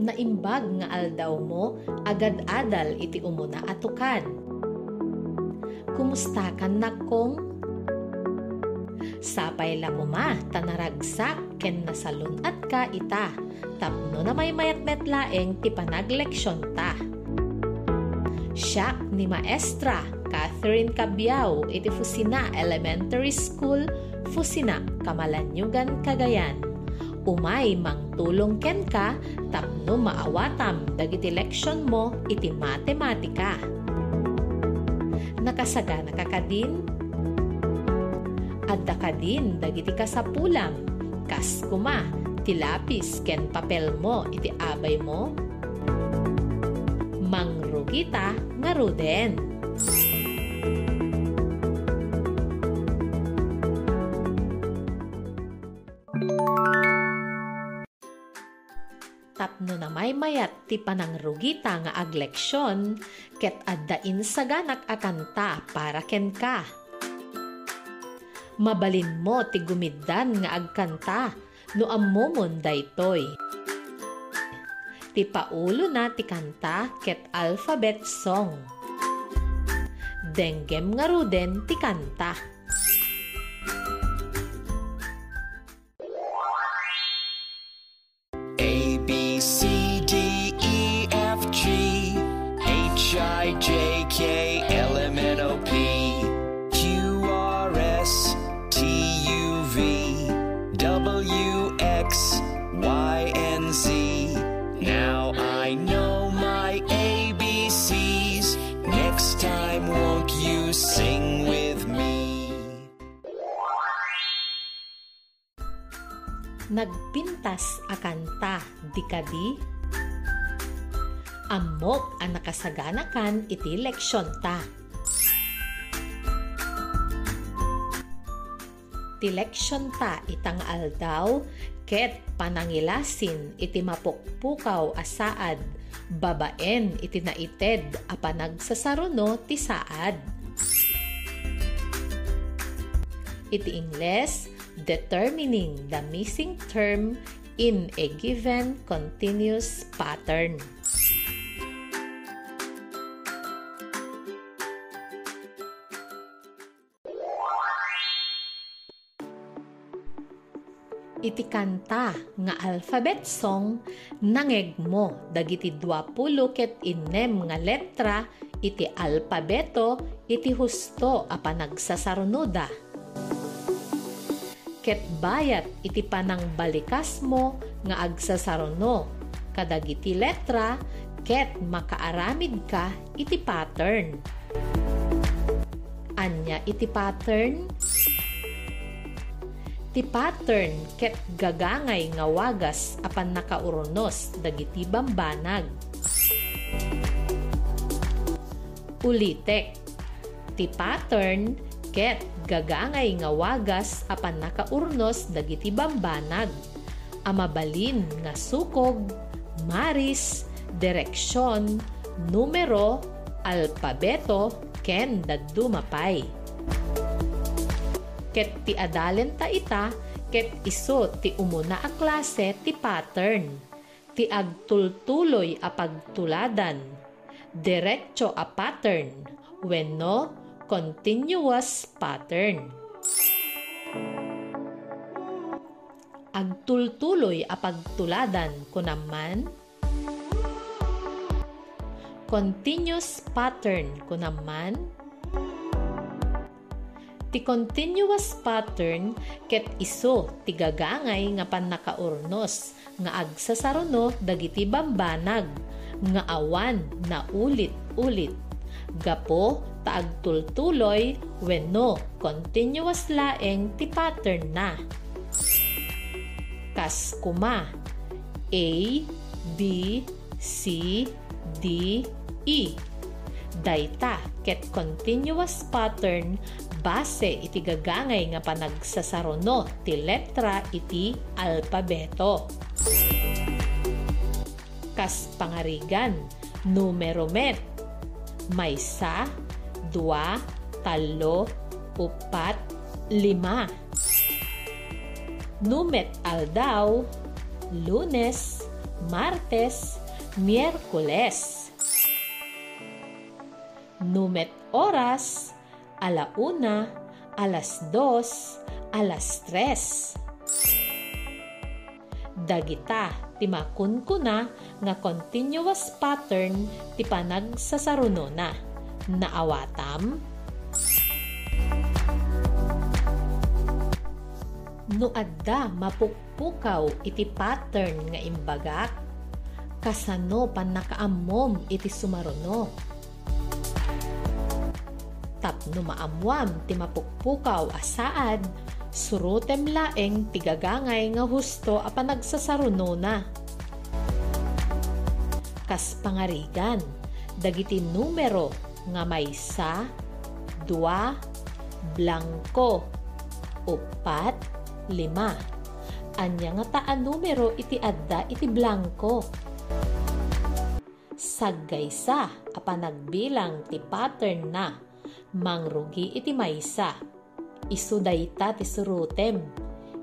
naimbag nga aldaw mo agad-adal iti umuna atukan. Kumusta kan nakong? Sapay la mo ma, tanaragsak ken nasalun at ka ita. Tapno na may mayat met laeng ti panagleksyon ta. Siya ni Maestra Catherine Cabiao iti Fusina Elementary School, Fusina, Kamalanyugan, Cagayan. Umay mang tulong ken ka tapno maawatam dagiti leksyon mo iti matematika. Nakasagana ka kadin? Adda kadin dagiti kasapulam. Kas kuma, tilapis ken papel mo iti abay mo. Mangrugita nga ruden. Tapno na may mayat ti panangrugita nga agleksyon, ket addain sa ganak akanta para ken ka. Mabalin mo ti gumiddan nga agkanta, no ammomon daytoy. Ti paulo na ti kanta ket alphabet song. Denggem nga ruden ti kanta. Nagpintas a kanta di kadi. Amok ang nakasaganakan iti leksyon ta. Ti leksyon ta itang aldaw ket panangilasin iti mapukpukaw asaad babaen iti naited a panagsasaruno ti saad. Iti Ingles, determining the missing term in a given continuous pattern. Iti kanta nga alphabet song nangeg mo dagiti 20 ket inem nga letra iti alpabeto iti husto a panagsasarunoda ket bayat iti panang balikas mo nga agsasaruno kadagiti letra ket makaaramid ka iti pattern. Anya iti pattern? Ti pattern ket gagangay nga wagas apan nakaurunos dagiti bambanag. Ulitek. Ti pattern ket gagangay nga wagas apan nakaurnos dagiti bambanag. Amabalin nga sukog, maris, direksyon, numero, alpabeto, ken dadumapay. Ket ti adalen ta ita, ket iso ti umuna a klase ti pattern. Ti agtultuloy a pagtuladan. Diretso a pattern. Wenno, continuous pattern. Agtultuloy a pagtuladan kunaman continuous pattern kunaman ti continuous pattern ket iso ti gagangay nga pannakaurnos nga agsasaruno dagiti bambanag nga awan na ulit-ulit gapo taagtultuloy wenno continuous laeng ti pattern na. Kas kuma A, B, C, D, E. Dayta ket continuous pattern base iti gagangay nga panagsasaruno ti letra iti alpabeto. Kas pangarigan, numero met, maysa, dua, talo, upat, lima. Numet aldaw, lunes, Martes, Miyerkules. Numet oras, alauna, alas dos, alas tres. Dagita, timakun ko na nga continuous pattern ti panagsasaruno na. Naawatam? No adda mapukpukaw iti pattern nga imbagak, kasano pan nakaamom iti sumaruno. Tapno maamwam ti mapukpukaw asaad, surutem laeng tigagangay nga husto a panagsasaruno na. Kas pangarigan, dagiti numero nga may sa, dua, blanco, upat, lima. Anya nga taan numero iti adda iti blanco. Saggaysa apan nagbilang ti pattern na mangrugi iti maysa. Isu dayta ti surutem.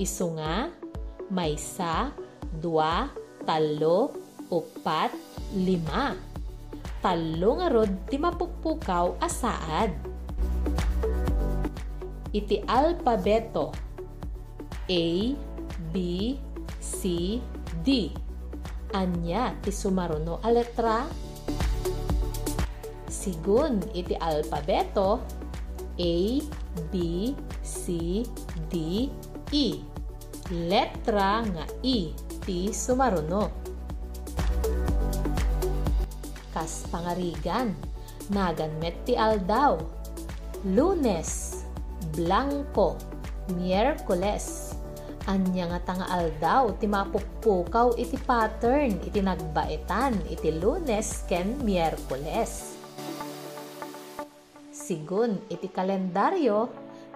Isu nga maysa, dua, talo, upat, lima. Talo nga rod ti mapukpukaw asaad. Iti alpabeto A, B, C, D. Anya ti sumaruno a letra? Sigun iti alpabeto A, B, C, D, E. Letra nga E ti sumaruno. Kas pangarigan, naganmet ti aldaw. Lunes, blanco, Miyerkules. Anya nga tanga aldaw ti mapukpukaw iti pattern iti nagbaetan iti lunes ken miyerkules. Sigun iti kalendaryo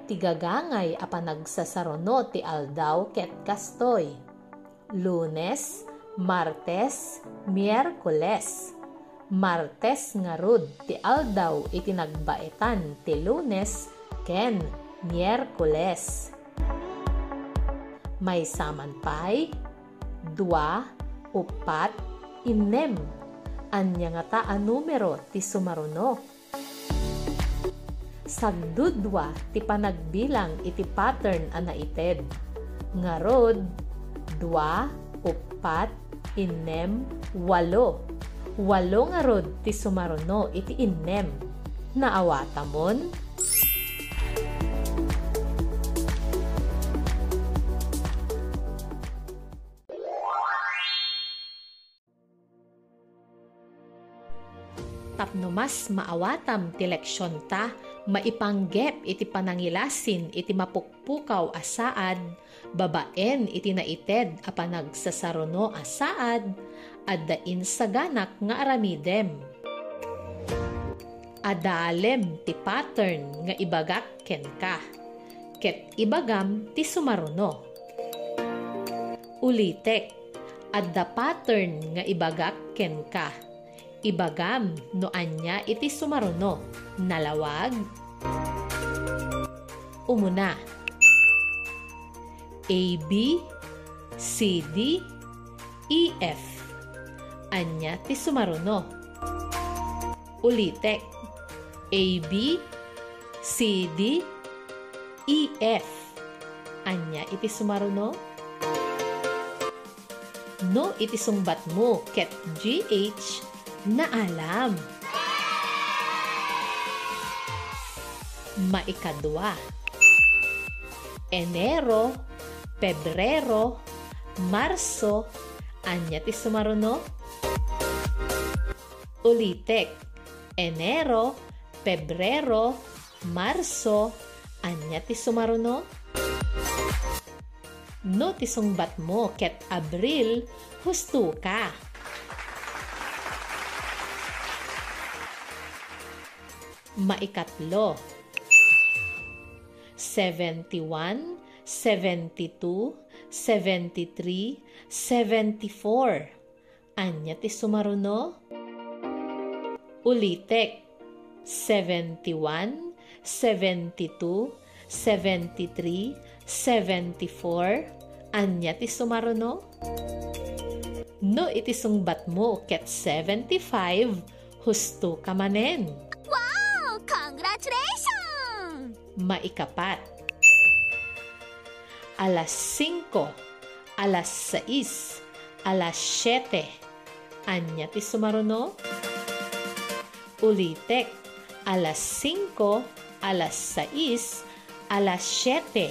ti gagangay a panagsasaruno ti aldaw ket kastoy. Lunes, Martes, Miyerkules. Martes nga rud ti aldaw iti nagbaetan ti lunes ken Miyerkules. May samanpay, dua, upat, inem. Anya nga ta numero ti sumaruno. Sagdudwa ti panagbilang iti pattern a naited. Ngarod, dua, upat, inem, walo. Walo nga rod ti sumaruno iti inem. Naawata mon? tapno mas maawatam ti leksyon ta, maipanggep iti panangilasin iti mapukpukaw asaad, babaen iti naited a panagsasaruno asaad, addain sa ganak nga aramidem. Adalem ti pattern nga ibagak ken ka, ket ibagam ti sumaruno. Ulitek, adda pattern nga ibagak ken ka, ibagam no anya iti sumaruno. Nalawag. Umuna. A B C D E F anya ti sumaruno ulitek A B C D E F anya iti sumaruno no iti sungbat mo ket GH na alam. Maikadwa. Enero, Pebrero, Marso, anya ti sumaruno? Ulitek. Enero, Pebrero, Marso, anya ti sumaruno? No ti sungbat mo ket Abril, husto ka. maikatlo. 71, 72, 73, 74. Anya ti sumaruno? Ulitek. 71, 72, 73, 74. Anya ti sumaruno? No iti sungbat mo ket 75 husto ka manen. Wow! Congratulations! Maikapat. Alas 5, alas 6, alas 7. Anya ti sumaruno? Ulitek. Alas 5, alas 6, alas 7.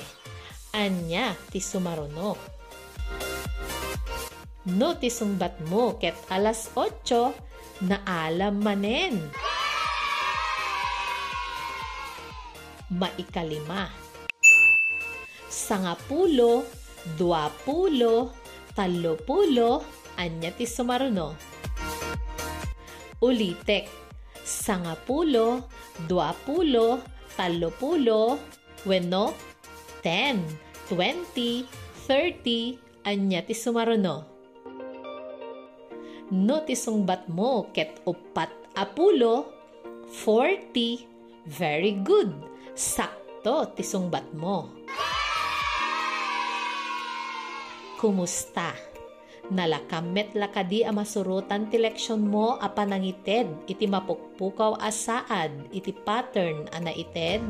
Anya ti sumaruno? No ti sumbat mo ket alas 8 na alam manen. Maikalima. Sangapulo, duapulo, talopulo, anya ti sumaruno. Ulitek. Sangapulo, duapulo, talopulo, weno, 10, 20, 30, anya ti sumaruno no ti sungbat mo ket upat apulo 40 very good. Sakto ti sungbat mo kumusta nalakamet lakadi a masurutan ti leksyon mo a panangited iti mapukpukaw asaad? Iti pattern a naited?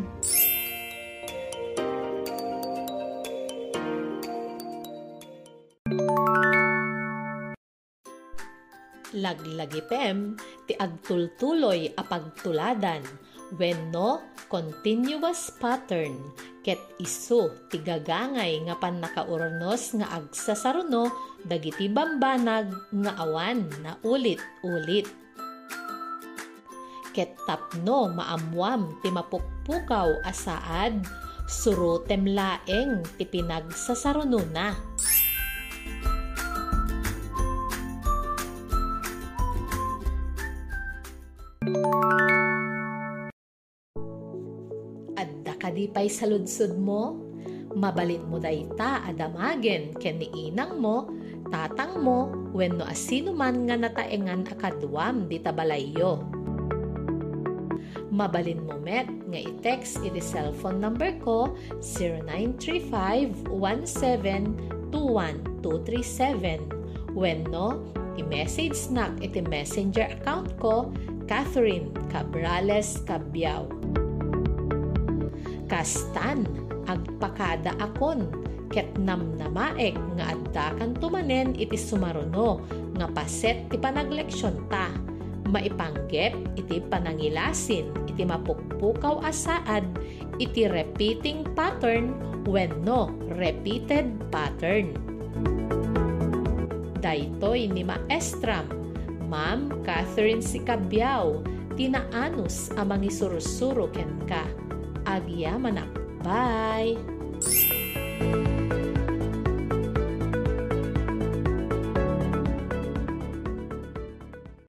Laglagipem ti agtultuloy a pagtuladan wenno continuous pattern ket isu ti gagangay nga pan nakaurnos nga agsasaruno dagiti bambanag nga awan na ulit-ulit ket tapno maamwam ti mapukpukaw asaad surutem laeng ti pinagsasaruno na. Adda kadipay sa ludsod mo, mabalin mo dayta adamagen ken ni inang mo, tatang mo, wenno asino man nga nataengan akadwam di tabalayyo. Mabalin mo met nga i-text iti cellphone number ko 0935-1721-237 wenno i-message snack iti messenger account ko Catherine Cabrales Cabiao. Kastan, agpakada akon, ket namnamaek nga addakan tumanen iti sumaruno, nga paset ti panagleksyon ta. Maipanggep iti panangilasin, iti mapukpukaw asaad, iti repeating pattern, wenno repeated pattern. Daytoy ni Maestram, Ma'am Catherine Sicabiao, tinaanus amang isurusuro ken ka. Agya manak. Bye!